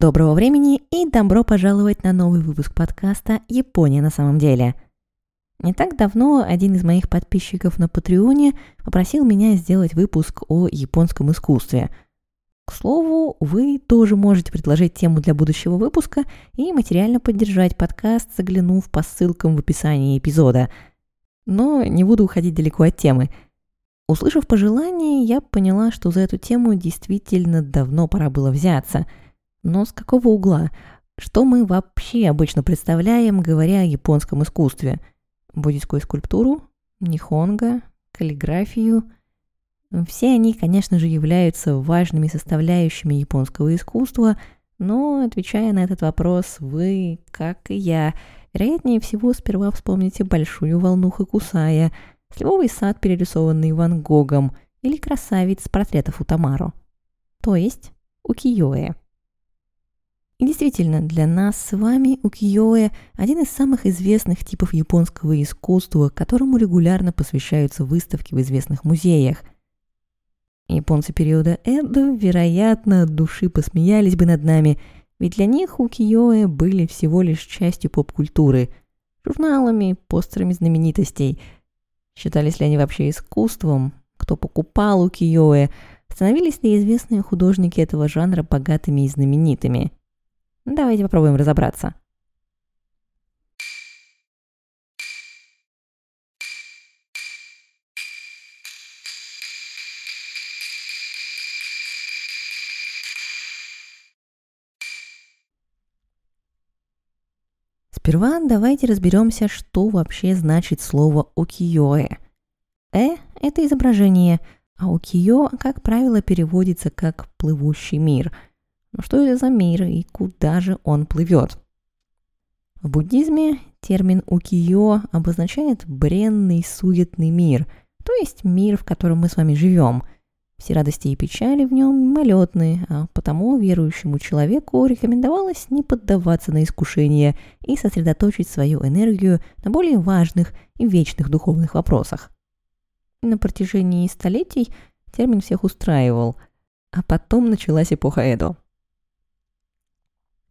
Доброго времени и добро пожаловать на новый выпуск подкаста «Япония на самом деле». Не так давно один из моих подписчиков на Патреоне попросил меня сделать выпуск о японском искусстве. К слову, вы тоже можете предложить тему для будущего выпуска и материально поддержать подкаст, заглянув по ссылкам в описании эпизода. Но не буду уходить далеко от темы. Услышав пожелание, я поняла, что за эту тему действительно давно пора было взяться – но с какого угла? Что мы вообще обычно представляем, говоря о японском искусстве? Буддийскую скульптуру, нихонго, каллиграфию. Все они, конечно же, являются важными составляющими японского искусства, но, отвечая на этот вопрос, вы, как и я, вероятнее всего сперва вспомните большую волну Хакусая, сливовый сад, перерисованный Ван Гогом, или красавиц с портретов Утамаро. То есть Укиёэ. И действительно, для нас с вами укиё один из самых известных типов японского искусства, которому регулярно посвящаются выставки в известных музеях. Японцы периода Эдо, вероятно, от души посмеялись бы над нами, ведь для них укиё были всего лишь частью поп-культуры, журналами, постерами знаменитостей. Считались ли они вообще искусством? Кто покупал укиё Становились ли известные художники этого жанра богатыми и знаменитыми – Давайте попробуем разобраться. Сперва давайте разберемся, что вообще значит слово «укиёэ». «Э» — это изображение, а «укиё», как правило, переводится как «плывущий мир», но что это за мир и куда же он плывет? В буддизме термин «укиё» обозначает бренный, суетный мир, то есть мир, в котором мы с вами живем. Все радости и печали в нем мимолетные, а потому верующему человеку рекомендовалось не поддаваться на искушение и сосредоточить свою энергию на более важных и вечных духовных вопросах. На протяжении столетий термин всех устраивал, а потом началась эпоха Эдо –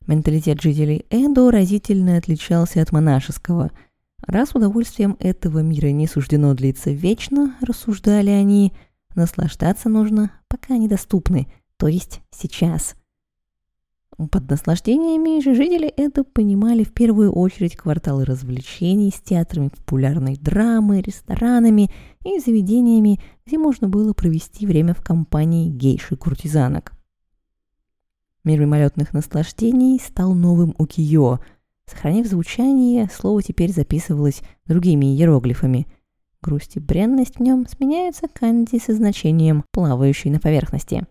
Менталитет жителей Эдо разительно отличался от монашеского. Раз удовольствием этого мира не суждено длиться вечно, рассуждали они, наслаждаться нужно, пока они доступны, то есть сейчас. Под наслаждениями же жители Эдо понимали в первую очередь кварталы развлечений с театрами популярной драмы, ресторанами и заведениями, где можно было провести время в компании гейши-куртизанок. Мир мимолетных наслаждений стал новым укиё. Сохранив звучание, слово теперь записывалось другими иероглифами. Грусть и бренность в нем сменяются канди со значением «плавающий на поверхности».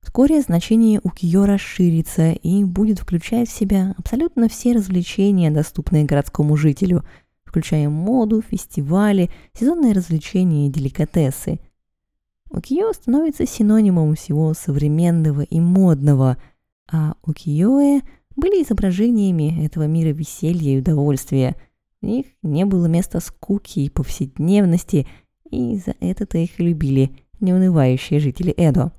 Вскоре значение укиё расширится и будет включать в себя абсолютно все развлечения, доступные городскому жителю, включая моду, фестивали, сезонные развлечения и деликатесы – Укиё становится синонимом всего современного и модного, а укиёэ были изображениями этого мира веселья и удовольствия. В них не было места скуки и повседневности, и за это-то их любили неунывающие жители Эдо.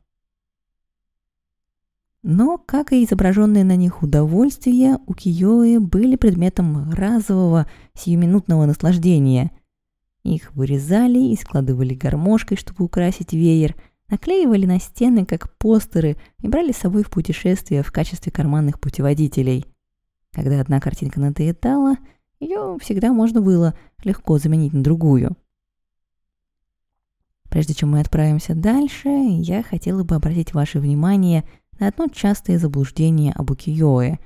Но, как и изображенные на них удовольствия, укиёэ были предметом разового, сиюминутного наслаждения – их вырезали и складывали гармошкой, чтобы украсить веер, наклеивали на стены как постеры и брали с собой в путешествие в качестве карманных путеводителей. Когда одна картинка надоедала, ее всегда можно было легко заменить на другую. Прежде чем мы отправимся дальше, я хотела бы обратить ваше внимание на одно частое заблуждение об укиёэ.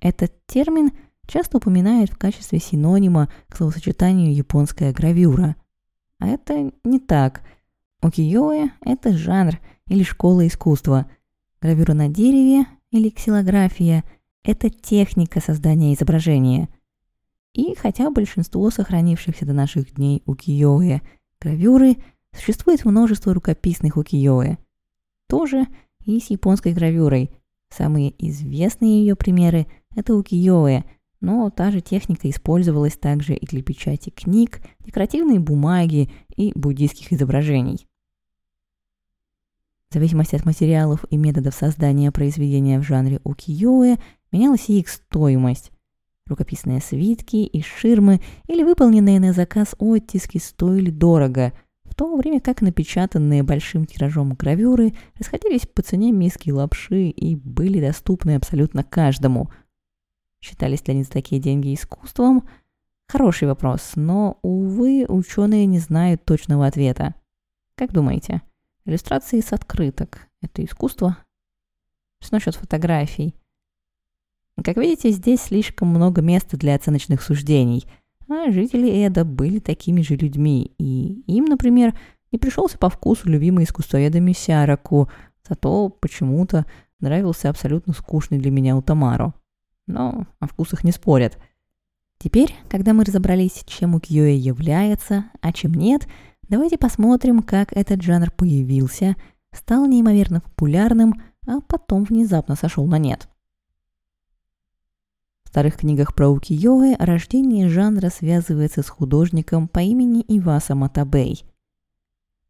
Этот термин – часто упоминают в качестве синонима к словосочетанию «японская гравюра». А это не так. Укиё – это жанр или школа искусства. Гравюра на дереве или ксилография – это техника создания изображения. И хотя большинство сохранившихся до наших дней укиё гравюры существует множество рукописных укиё Тоже и с японской гравюрой. Самые известные ее примеры – это укиё но та же техника использовалась также и для печати книг, декоративной бумаги и буддийских изображений. В зависимости от материалов и методов создания произведения в жанре укиё-э менялась и их стоимость. Рукописные свитки и ширмы или выполненные на заказ оттиски стоили дорого, в то время как напечатанные большим тиражом гравюры расходились по цене миски лапши и были доступны абсолютно каждому. Считались ли они за такие деньги искусством? Хороший вопрос, но, увы, ученые не знают точного ответа. Как думаете, иллюстрации с открыток – это искусство? Что насчет фотографий? Как видите, здесь слишком много места для оценочных суждений, а жители Эда были такими же людьми, и им, например, не пришелся по вкусу любимый искусствоведами Сяраку, зато почему-то нравился абсолютно скучный для меня Утамару. Но о вкусах не спорят. Теперь, когда мы разобрались, чем укьёэ является, а чем нет, давайте посмотрим, как этот жанр появился, стал неимоверно популярным, а потом внезапно сошел на нет. В старых книгах про укиё-э рождение жанра связывается с художником по имени Иваса Матабей.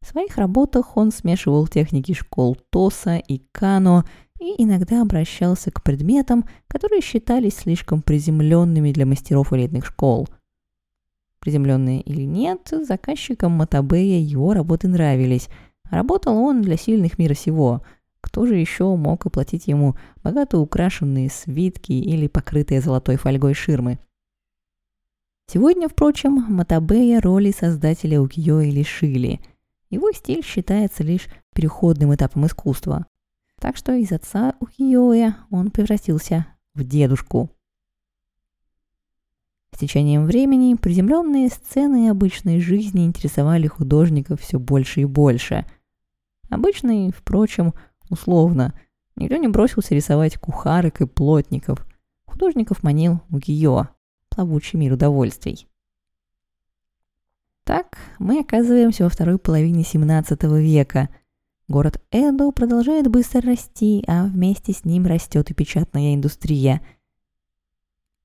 В своих работах он смешивал техники школ Тоса и Кано и иногда обращался к предметам, которые считались слишком приземленными для мастеров элитных школ. Приземленные или нет, заказчикам Матабея его работы нравились. Работал он для сильных мира сего – кто же еще мог оплатить ему богато украшенные свитки или покрытые золотой фольгой ширмы? Сегодня, впрочем, Матабея роли создателя укиё-э лишили. Его стиль считается лишь переходным этапом искусства. Так что из отца укиё-э он превратился в дедушку. С течением времени приземленные сцены обычной жизни интересовали художников все больше и больше. Обычный, впрочем, Условно. Никто не бросился рисовать кухарок и плотников. Художников манил Укиё, плавучий мир удовольствий. Так, мы оказываемся во второй половине 17 века. Город Эдо продолжает быстро расти, а вместе с ним растет и печатная индустрия.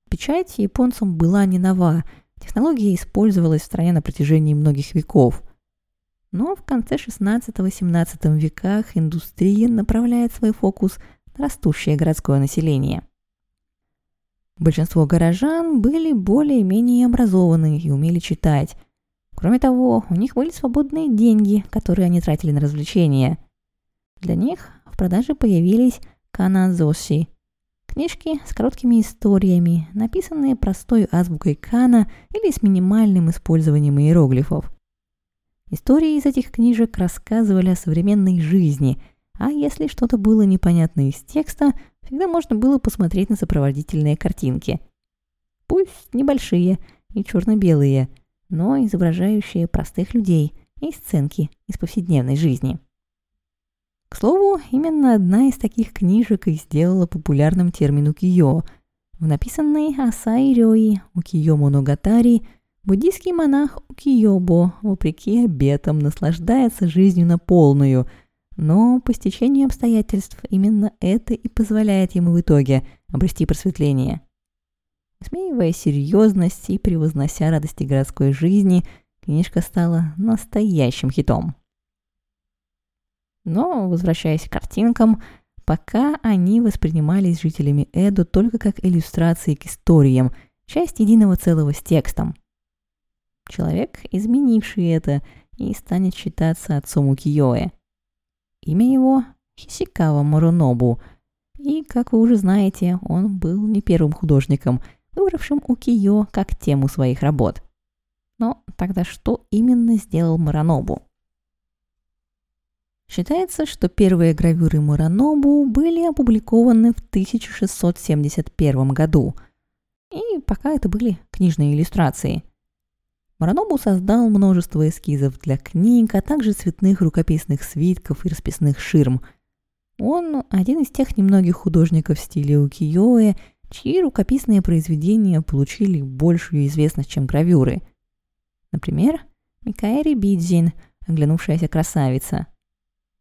Печать японцам была не нова, технология использовалась в стране на протяжении многих веков – но в конце 16-17 веках индустрия направляет свой фокус на растущее городское население. Большинство горожан были более-менее образованы и умели читать. Кроме того, у них были свободные деньги, которые они тратили на развлечения. Для них в продаже появились каназоши – книжки с короткими историями, написанные простой азбукой кана или с минимальным использованием иероглифов. Истории из этих книжек рассказывали о современной жизни, а если что-то было непонятно из текста, всегда можно было посмотреть на сопроводительные картинки. Пусть небольшие и черно-белые, но изображающие простых людей и сценки из повседневной жизни. К слову, именно одна из таких книжек и сделала популярным термин укиё. В написанной Асай Рёи «Укиё Моногатари» Буддийский монах Укиёбо, вопреки обетам, наслаждается жизнью на полную, но по стечению обстоятельств именно это и позволяет ему в итоге обрести просветление. Смеивая серьезность и превознося радости городской жизни, книжка стала настоящим хитом. Но, возвращаясь к картинкам, пока они воспринимались жителями Эду только как иллюстрации к историям, часть единого целого с текстом – Человек, изменивший это, и станет считаться отцом Укиёэ. Имя его Хисикава Моронобу, и, как вы уже знаете, он был не первым художником, выбравшим Укиё как тему своих работ. Но тогда что именно сделал Моронобу? Считается, что первые гравюры Муранобу были опубликованы в 1671 году. И пока это были книжные иллюстрации – Маранобу создал множество эскизов для книг, а также цветных рукописных свитков и расписных ширм. Он один из тех немногих художников в стиле укиё чьи рукописные произведения получили большую известность, чем гравюры. Например, Микаэри Бидзин «Оглянувшаяся красавица».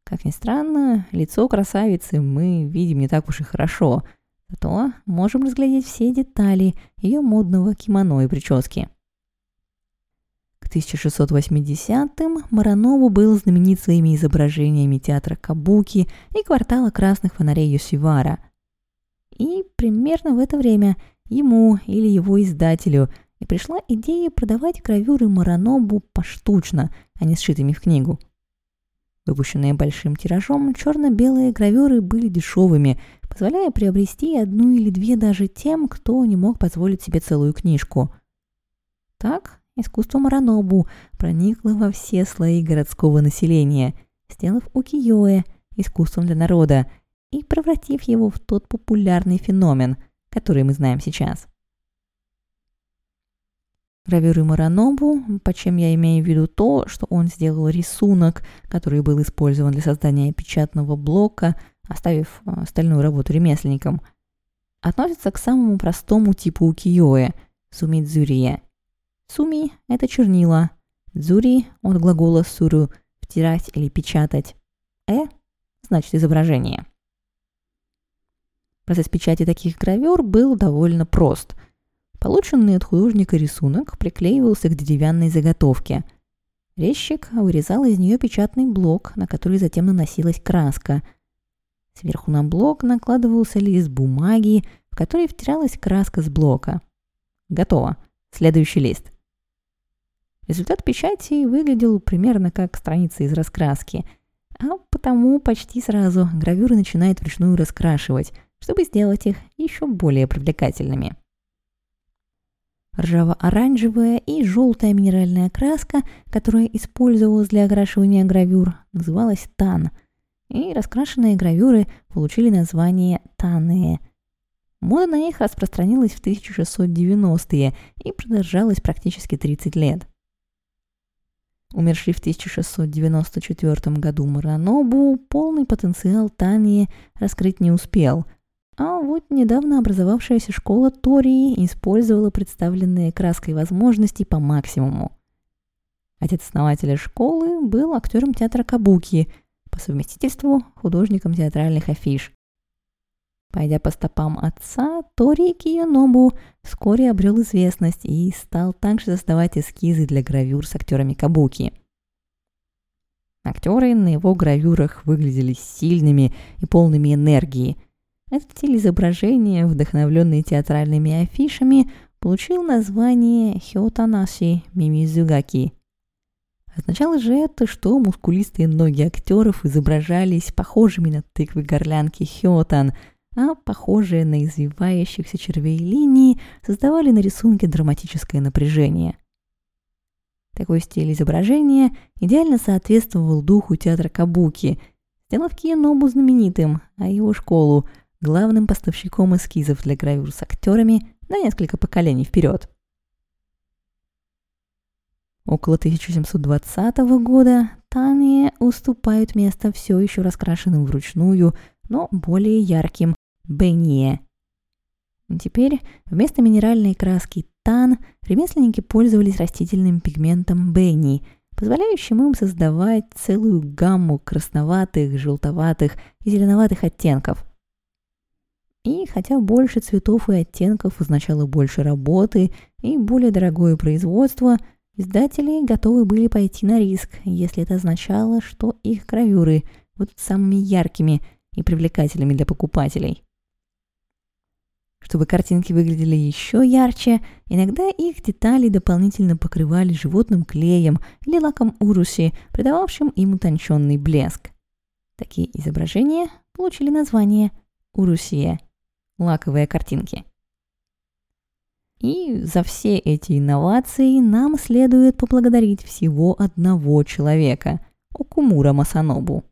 Как ни странно, лицо красавицы мы видим не так уж и хорошо, зато можем разглядеть все детали ее модного кимоно и прически – К 1680-м Маранобу был знаменит своими изображениями театра Кабуки и квартала красных фонарей Йосивара. И примерно в это время ему или его издателю и пришла идея продавать гравюры Маранобу поштучно, а не сшитыми в книгу. Выпущенные большим тиражом, черно-белые гравюры были дешевыми, позволяя приобрести одну или две даже тем, кто не мог позволить себе целую книжку. Так, искусство Маранобу проникло во все слои городского населения, сделав укиёэ искусством для народа и превратив его в тот популярный феномен, который мы знаем сейчас. Гравюры Маранобу, по чем я имею в виду то, что он сделал рисунок, который был использован для создания печатного блока, оставив а, остальную работу ремесленникам, относится к самому простому типу укиёэ – сумидзурия. Суми – это чернила, дзури – от глагола суру – втирать или печатать, э – значит изображение. Процесс печати таких гравюр был довольно прост – Полученный от художника рисунок приклеивался к деревянной заготовке. Резчик вырезал из нее печатный блок, на который затем наносилась краска. Сверху на блок накладывался лист бумаги, в который втиралась краска с блока. Готово. Следующий лист. Результат печати выглядел примерно как страница из раскраски, а потому почти сразу гравюры начинают вручную раскрашивать, чтобы сделать их еще более привлекательными. Ржаво-оранжевая и желтая минеральная краска, которая использовалась для окрашивания гравюр, называлась тан, и раскрашенные гравюры получили название таные. Мода на них распространилась в 1690-е и продолжалась практически 30 лет. Умерший в 1694 году Маранобу полный потенциал Тании раскрыть не успел – а вот недавно образовавшаяся школа Тории использовала представленные краской возможности по максимуму. Отец основателя школы был актером театра Кабуки, по совместительству художником театральных афиш. Пойдя по стопам отца, Тори Киянобу вскоре обрел известность и стал также создавать эскизы для гравюр с актерами Кабуки. Актеры на его гравюрах выглядели сильными и полными энергии – этот стиль изображения, вдохновленный театральными афишами, получил название Хётанаши Мимизугаки. Означало же это, что мускулистые ноги актеров изображались похожими на тыквы горлянки Хётан, а похожие на извивающихся червей линии создавали на рисунке драматическое напряжение. Такой стиль изображения идеально соответствовал духу театра Кабуки, сделав Киенобу знаменитым, а его школу – главным поставщиком эскизов для гравюр с актерами на несколько поколений вперед. Около 1720 года Тане уступают место все еще раскрашенным вручную, но более ярким Бенье. Теперь вместо минеральной краски Тан ремесленники пользовались растительным пигментом Бенни, позволяющим им создавать целую гамму красноватых, желтоватых и зеленоватых оттенков – и хотя больше цветов и оттенков означало больше работы и более дорогое производство, издатели готовы были пойти на риск, если это означало, что их гравюры будут самыми яркими и привлекательными для покупателей. Чтобы картинки выглядели еще ярче, иногда их детали дополнительно покрывали животным клеем или лаком уруси, придававшим им утонченный блеск. Такие изображения получили название «урусия» лаковые картинки. И за все эти инновации нам следует поблагодарить всего одного человека – Окумура Масанобу.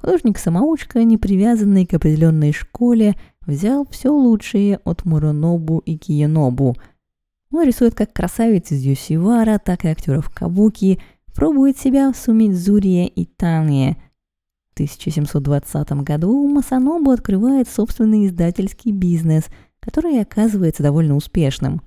Художник-самоучка, не привязанный к определенной школе, взял все лучшее от Муронобу и Киенобу. Он рисует как красавиц из Юсивара, так и актеров Кабуки, пробует себя в Сумидзурия и Тане – 1720 году Масанобу открывает собственный издательский бизнес, который оказывается довольно успешным.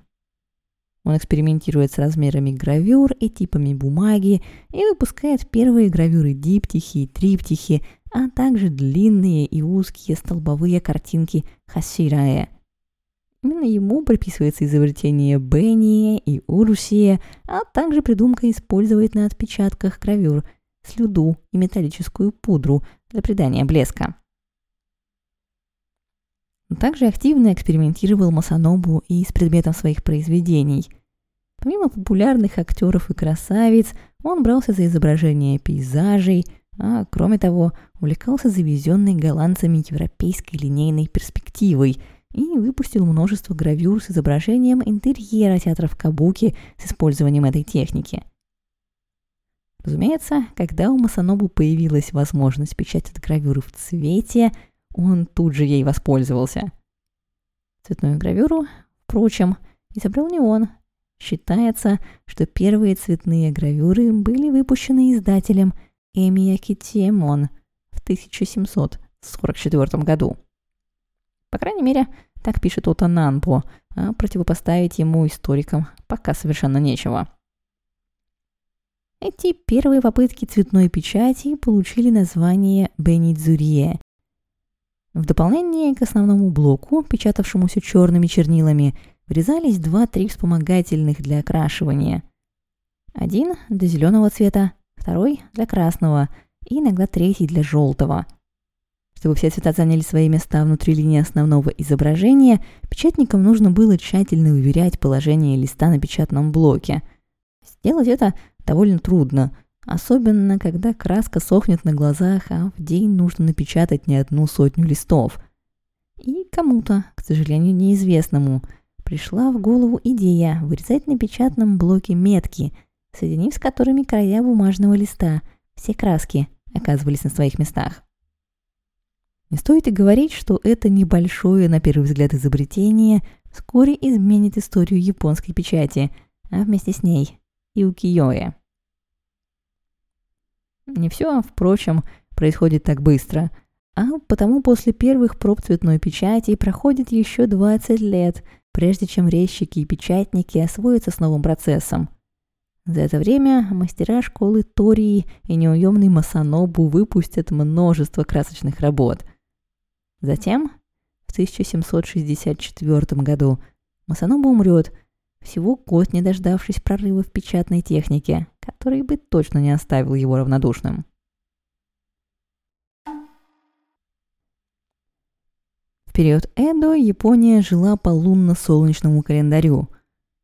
Он экспериментирует с размерами гравюр и типами бумаги и выпускает первые гравюры диптихи и триптихи, а также длинные и узкие столбовые картинки хасирая. Именно ему приписывается изобретение Бенния и Урусия, а также придумка использовать на отпечатках гравюр слюду и металлическую пудру для придания блеска. Также активно экспериментировал Масанобу и с предметом своих произведений. Помимо популярных актеров и красавиц, он брался за изображение пейзажей, а кроме того увлекался завезенной голландцами европейской линейной перспективой и выпустил множество гравюр с изображением интерьера театров Кабуки с использованием этой техники. Разумеется, когда у Масанобу появилась возможность печатать гравюры в цвете – он тут же ей воспользовался. Цветную гравюру, впрочем, изобрел не он. Считается, что первые цветные гравюры были выпущены издателем Эмияки Тиемон в 1744 году. По крайней мере, так пишет Ота Нанпо, а противопоставить ему историкам пока совершенно нечего. Эти первые попытки цветной печати получили название Бенидзурье в дополнение к основному блоку, печатавшемуся черными чернилами, врезались два-три вспомогательных для окрашивания. Один для зеленого цвета, второй для красного и иногда третий для желтого. Чтобы все цвета заняли свои места внутри линии основного изображения, печатникам нужно было тщательно уверять положение листа на печатном блоке. Сделать это довольно трудно – Особенно, когда краска сохнет на глазах, а в день нужно напечатать не одну сотню листов. И кому-то, к сожалению, неизвестному, пришла в голову идея вырезать на печатном блоке метки, соединив с которыми края бумажного листа, все краски оказывались на своих местах. Не стоит и говорить, что это небольшое, на первый взгляд, изобретение вскоре изменит историю японской печати, а вместе с ней и укиё-э. Не все, впрочем, происходит так быстро, а потому после первых проб цветной печати проходит еще 20 лет, прежде чем резчики и печатники освоятся с новым процессом. За это время мастера школы Тории и неуемный Масанобу выпустят множество красочных работ. Затем, в 1764 году, Масанобу умрет, всего год не дождавшись прорыва в печатной технике, который бы точно не оставил его равнодушным. В период Эдо Япония жила по лунно-солнечному календарю.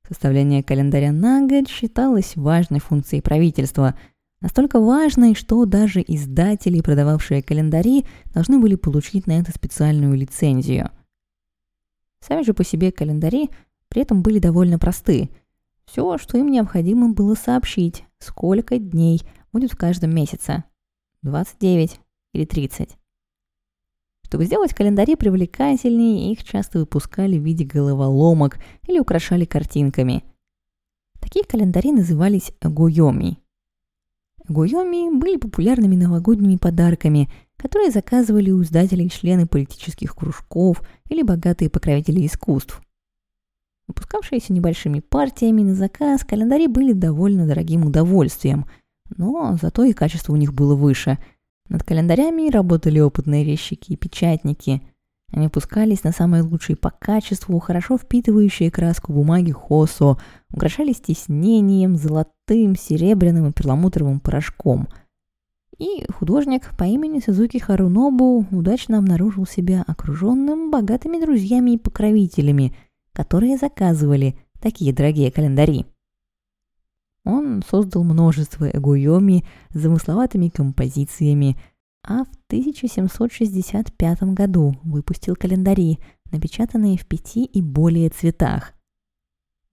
Составление календаря на год считалось важной функцией правительства, настолько важной, что даже издатели, продававшие календари, должны были получить на это специальную лицензию. Сами же по себе календари при этом были довольно просты. Все, что им необходимо было сообщить, сколько дней будет в каждом месяце. 29 или 30. Чтобы сделать календари привлекательнее, их часто выпускали в виде головоломок или украшали картинками. Такие календари назывались гуйоми. Гуйоми были популярными новогодними подарками, которые заказывали у издателей члены политических кружков или богатые покровители искусств. Выпускавшиеся небольшими партиями на заказ, календари были довольно дорогим удовольствием, но зато и качество у них было выше. Над календарями работали опытные резчики и печатники. Они выпускались на самые лучшие по качеству, хорошо впитывающие краску бумаги хосо, украшались тиснением, золотым, серебряным и перламутровым порошком. И художник по имени Сузуки Харунобу удачно обнаружил себя окруженным богатыми друзьями и покровителями – которые заказывали такие дорогие календари. Он создал множество эгуйоми с замысловатыми композициями, а в 1765 году выпустил календари, напечатанные в пяти и более цветах.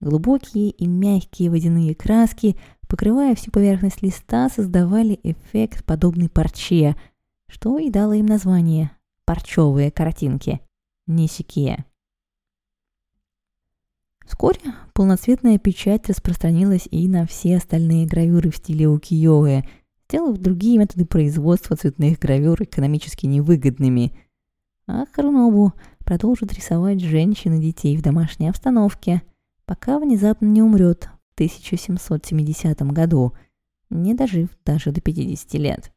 Глубокие и мягкие водяные краски, покрывая всю поверхность листа, создавали эффект, подобный парче, что и дало им название «парчевые картинки» – нисикия. Вскоре полноцветная печать распространилась и на все остальные гравюры в стиле укиё сделав другие методы производства цветных гравюр экономически невыгодными. А Харунобу продолжит рисовать женщин и детей в домашней обстановке, пока внезапно не умрет в 1770 году, не дожив даже до 50 лет.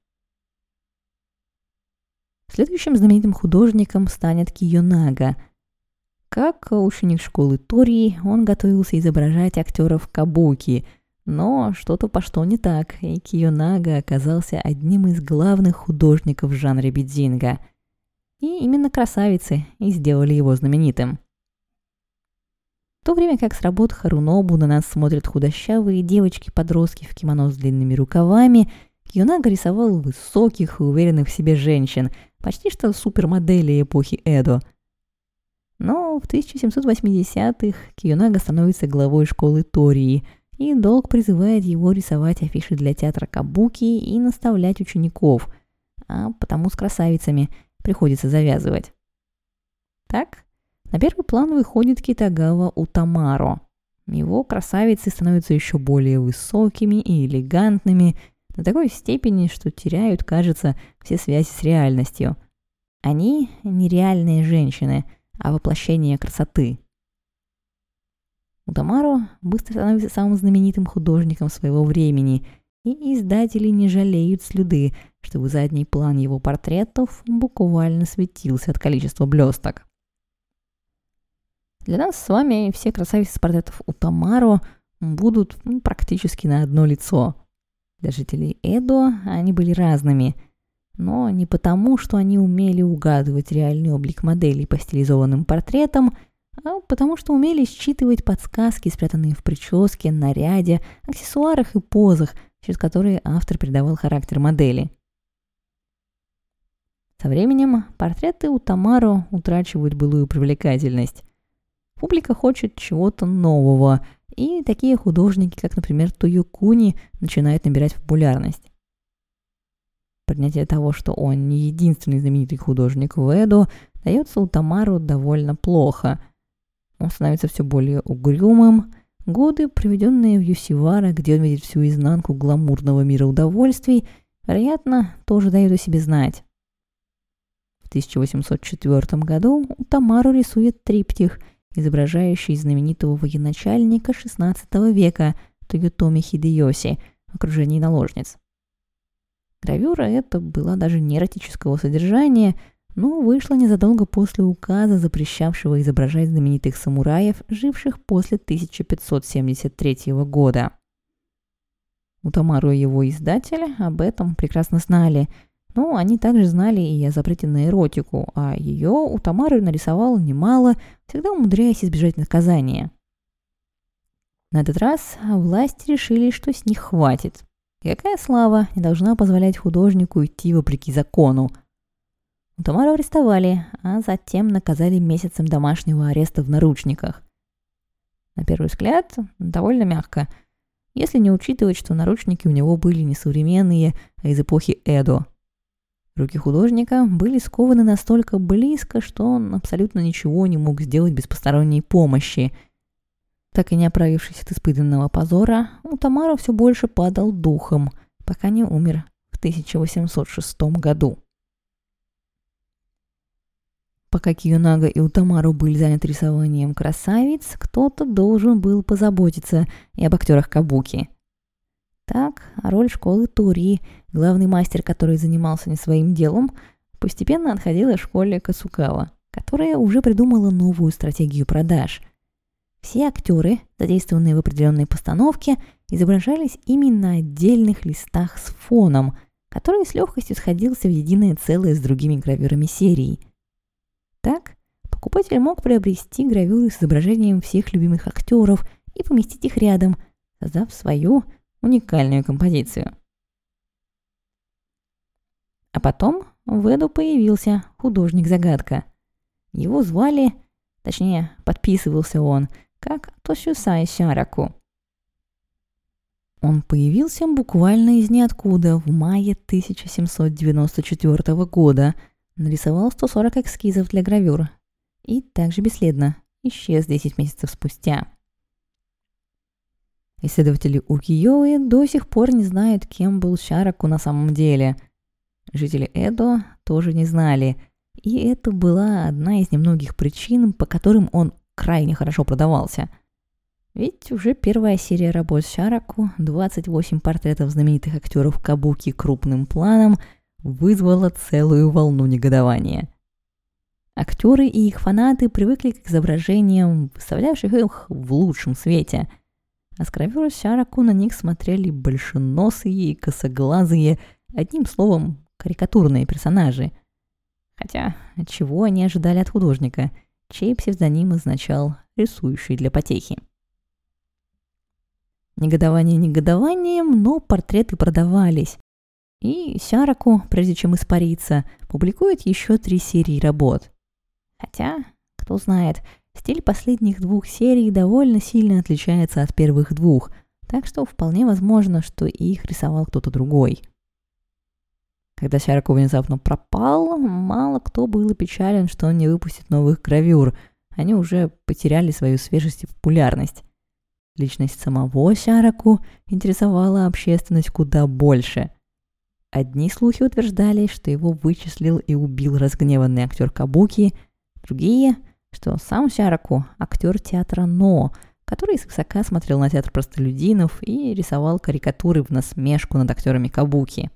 Следующим знаменитым художником станет Киёнага – Как ученик школы Тории, он готовился изображать актеров кабуки, но что-то пошло не так, и Киёнага оказался одним из главных художников в жанре бидзинга. И именно красавицы и сделали его знаменитым. В то время как с работ Харунобу на нас смотрят худощавые девочки-подростки в кимоно с длинными рукавами, Киюнага рисовал высоких и уверенных в себе женщин, почти что супермодели эпохи Эдо. Но в 1780-х Киюнага становится главой школы Тории, и долг призывает его рисовать афиши для театра Кабуки и наставлять учеников, а потому с красавицами приходится завязывать. Так, на первый план выходит Китагава Утамаро. Его красавицы становятся еще более высокими и элегантными, до такой степени, что теряют, кажется, все связи с реальностью. Они нереальные женщины, а воплощение красоты. Утамаро быстро становится самым знаменитым художником своего времени, и издатели не жалеют слюды, чтобы задний план его портретов буквально светился от количества блесток. Для нас с вами все красавицы с портретов Утамаро будут ну, практически на одно лицо. Для жителей Эдо они были разными, но не потому, что они умели угадывать реальный облик моделей по стилизованным портретам, а потому что умели считывать подсказки, спрятанные в прическе, наряде, аксессуарах и позах, через которые автор передавал характер модели. Со временем портреты у Тамаро утрачивают былую привлекательность. Публика хочет чего-то нового, и такие художники, как, например, Туюкуни, начинают набирать популярность. Принятие того, что он не единственный знаменитый художник в Эду, дается у Тамару довольно плохо. Он становится все более угрюмым. Годы, проведенные в Юсивара, где он видит всю изнанку гламурного мира удовольствий, вероятно, тоже дают о себе знать. В 1804 году Тамару рисует триптих – изображающий знаменитого военачальника XVI века Тойотоми Хидеоси в окружении наложниц. Гравюра эта была даже не эротического содержания, но вышла незадолго после указа, запрещавшего изображать знаменитых самураев, живших после 1573 года. Утамару и его издатель об этом прекрасно знали – но они также знали и о запрете на эротику, а ее у Тамары нарисовал немало, всегда умудряясь избежать наказания. На этот раз власти решили, что с них хватит. Какая слава не должна позволять художнику идти вопреки закону. Тамару арестовали, а затем наказали месяцем домашнего ареста в наручниках. На первый взгляд, довольно мягко, если не учитывать, что наручники у него были не современные, а из эпохи Эдо – Руки художника были скованы настолько близко, что он абсолютно ничего не мог сделать без посторонней помощи. Так и не оправившись от испытанного позора, Утамару все больше падал духом, пока не умер в 1806 году. Пока Киюнага и Утамару были заняты рисованием красавиц, кто-то должен был позаботиться и об актерах Кабуки – так, роль школы Тури, главный мастер, который занимался не своим делом, постепенно отходила школе Касукава, которая уже придумала новую стратегию продаж. Все актеры, задействованные в определенной постановке, изображались именно на отдельных листах с фоном, который с легкостью сходился в единое целое с другими гравюрами серии. Так, покупатель мог приобрести гравюры с изображением всех любимых актеров и поместить их рядом, создав свою уникальную композицию. А потом в Эду появился художник-загадка. Его звали, точнее, подписывался он, как Тосюсай Сяраку. Он появился буквально из ниоткуда в мае 1794 года, нарисовал 140 эскизов для гравюр и также бесследно исчез 10 месяцев спустя. Исследователи Укиёи до сих пор не знают, кем был Шараку на самом деле. Жители Эдо тоже не знали, и это была одна из немногих причин, по которым он крайне хорошо продавался. Ведь уже первая серия работ Шараку, 28 портретов знаменитых актеров Кабуки крупным планом, вызвала целую волну негодования. Актеры и их фанаты привыкли к изображениям, выставлявших их в лучшем свете. А с гравюры Сяраку на них смотрели большеносые и косоглазые, одним словом, карикатурные персонажи. Хотя, чего они ожидали от художника, чей псевдоним означал «рисующий для потехи». Негодование негодованием, но портреты продавались. И Сяраку, прежде чем испариться, публикует еще три серии работ. Хотя, кто знает, стиль последних двух серий довольно сильно отличается от первых двух, так что вполне возможно, что их рисовал кто-то другой. Когда Сяраку внезапно пропал, мало кто был опечален, что он не выпустит новых гравюр. Они уже потеряли свою свежесть и популярность. Личность самого Сяраку интересовала общественность куда больше – Одни слухи утверждали, что его вычислил и убил разгневанный актер Кабуки, другие, что сам Сяраку – актер театра Но, который свысока смотрел на театр простолюдинов и рисовал карикатуры в насмешку над актерами Кабуки.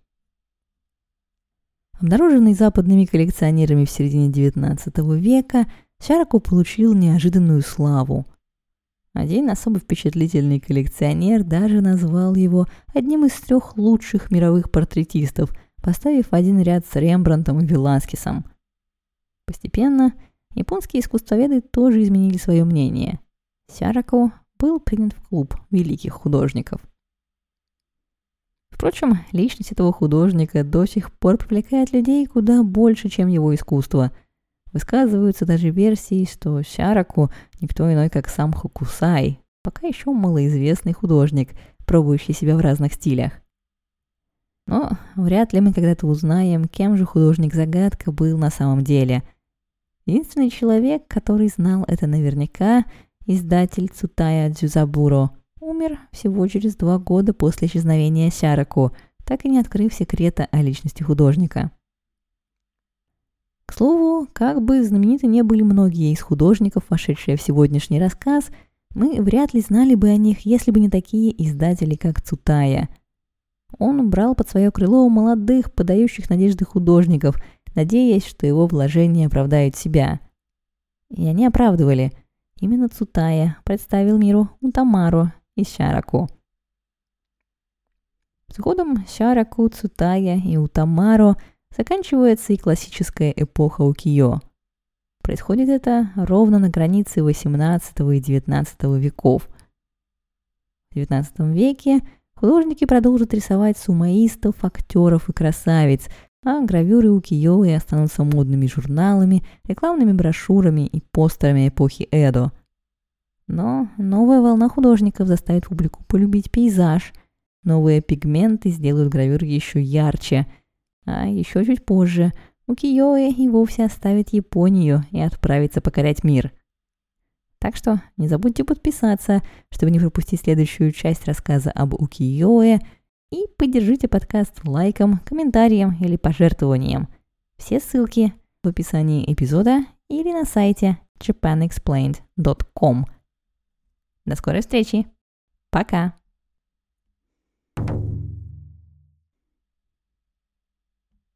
Обнаруженный западными коллекционерами в середине XIX века, Сяраку получил неожиданную славу – один особо впечатлительный коллекционер даже назвал его одним из трех лучших мировых портретистов, поставив один ряд с Рембрандтом и Веласкесом. Постепенно японские искусствоведы тоже изменили свое мнение. Сярако был принят в клуб великих художников. Впрочем, личность этого художника до сих пор привлекает людей куда больше, чем его искусство – Высказываются даже версии, что Сяраку никто иной, как сам Хокусай, пока еще малоизвестный художник, пробующий себя в разных стилях. Но вряд ли мы когда-то узнаем, кем же художник-загадка был на самом деле. Единственный человек, который знал это наверняка, издатель Цутая Дзюзабуро, умер всего через два года после исчезновения Сяраку, так и не открыв секрета о личности художника. К слову, как бы знамениты не были многие из художников, вошедшие в сегодняшний рассказ, мы вряд ли знали бы о них, если бы не такие издатели, как Цутая. Он брал под свое крыло молодых, подающих надежды художников, надеясь, что его вложения оправдают себя. И они оправдывали. Именно Цутая представил миру Утамару и Шараку. С годом Шараку, Цутая и Утамаро – заканчивается и классическая эпоха укиё. Происходит это ровно на границе XVIII и XIX веков. В XIX веке художники продолжат рисовать сумаистов, актеров и красавиц, а гравюры укиё и останутся модными журналами, рекламными брошюрами и постерами эпохи Эдо. Но новая волна художников заставит публику полюбить пейзаж. Новые пигменты сделают гравюры еще ярче – а еще чуть позже Укиёэ и вовсе оставит Японию и отправится покорять мир. Так что не забудьте подписаться, чтобы не пропустить следующую часть рассказа об Укиёэ, и поддержите подкаст лайком, комментарием или пожертвованием. Все ссылки в описании эпизода или на сайте japanexplained.com. До скорой встречи. Пока.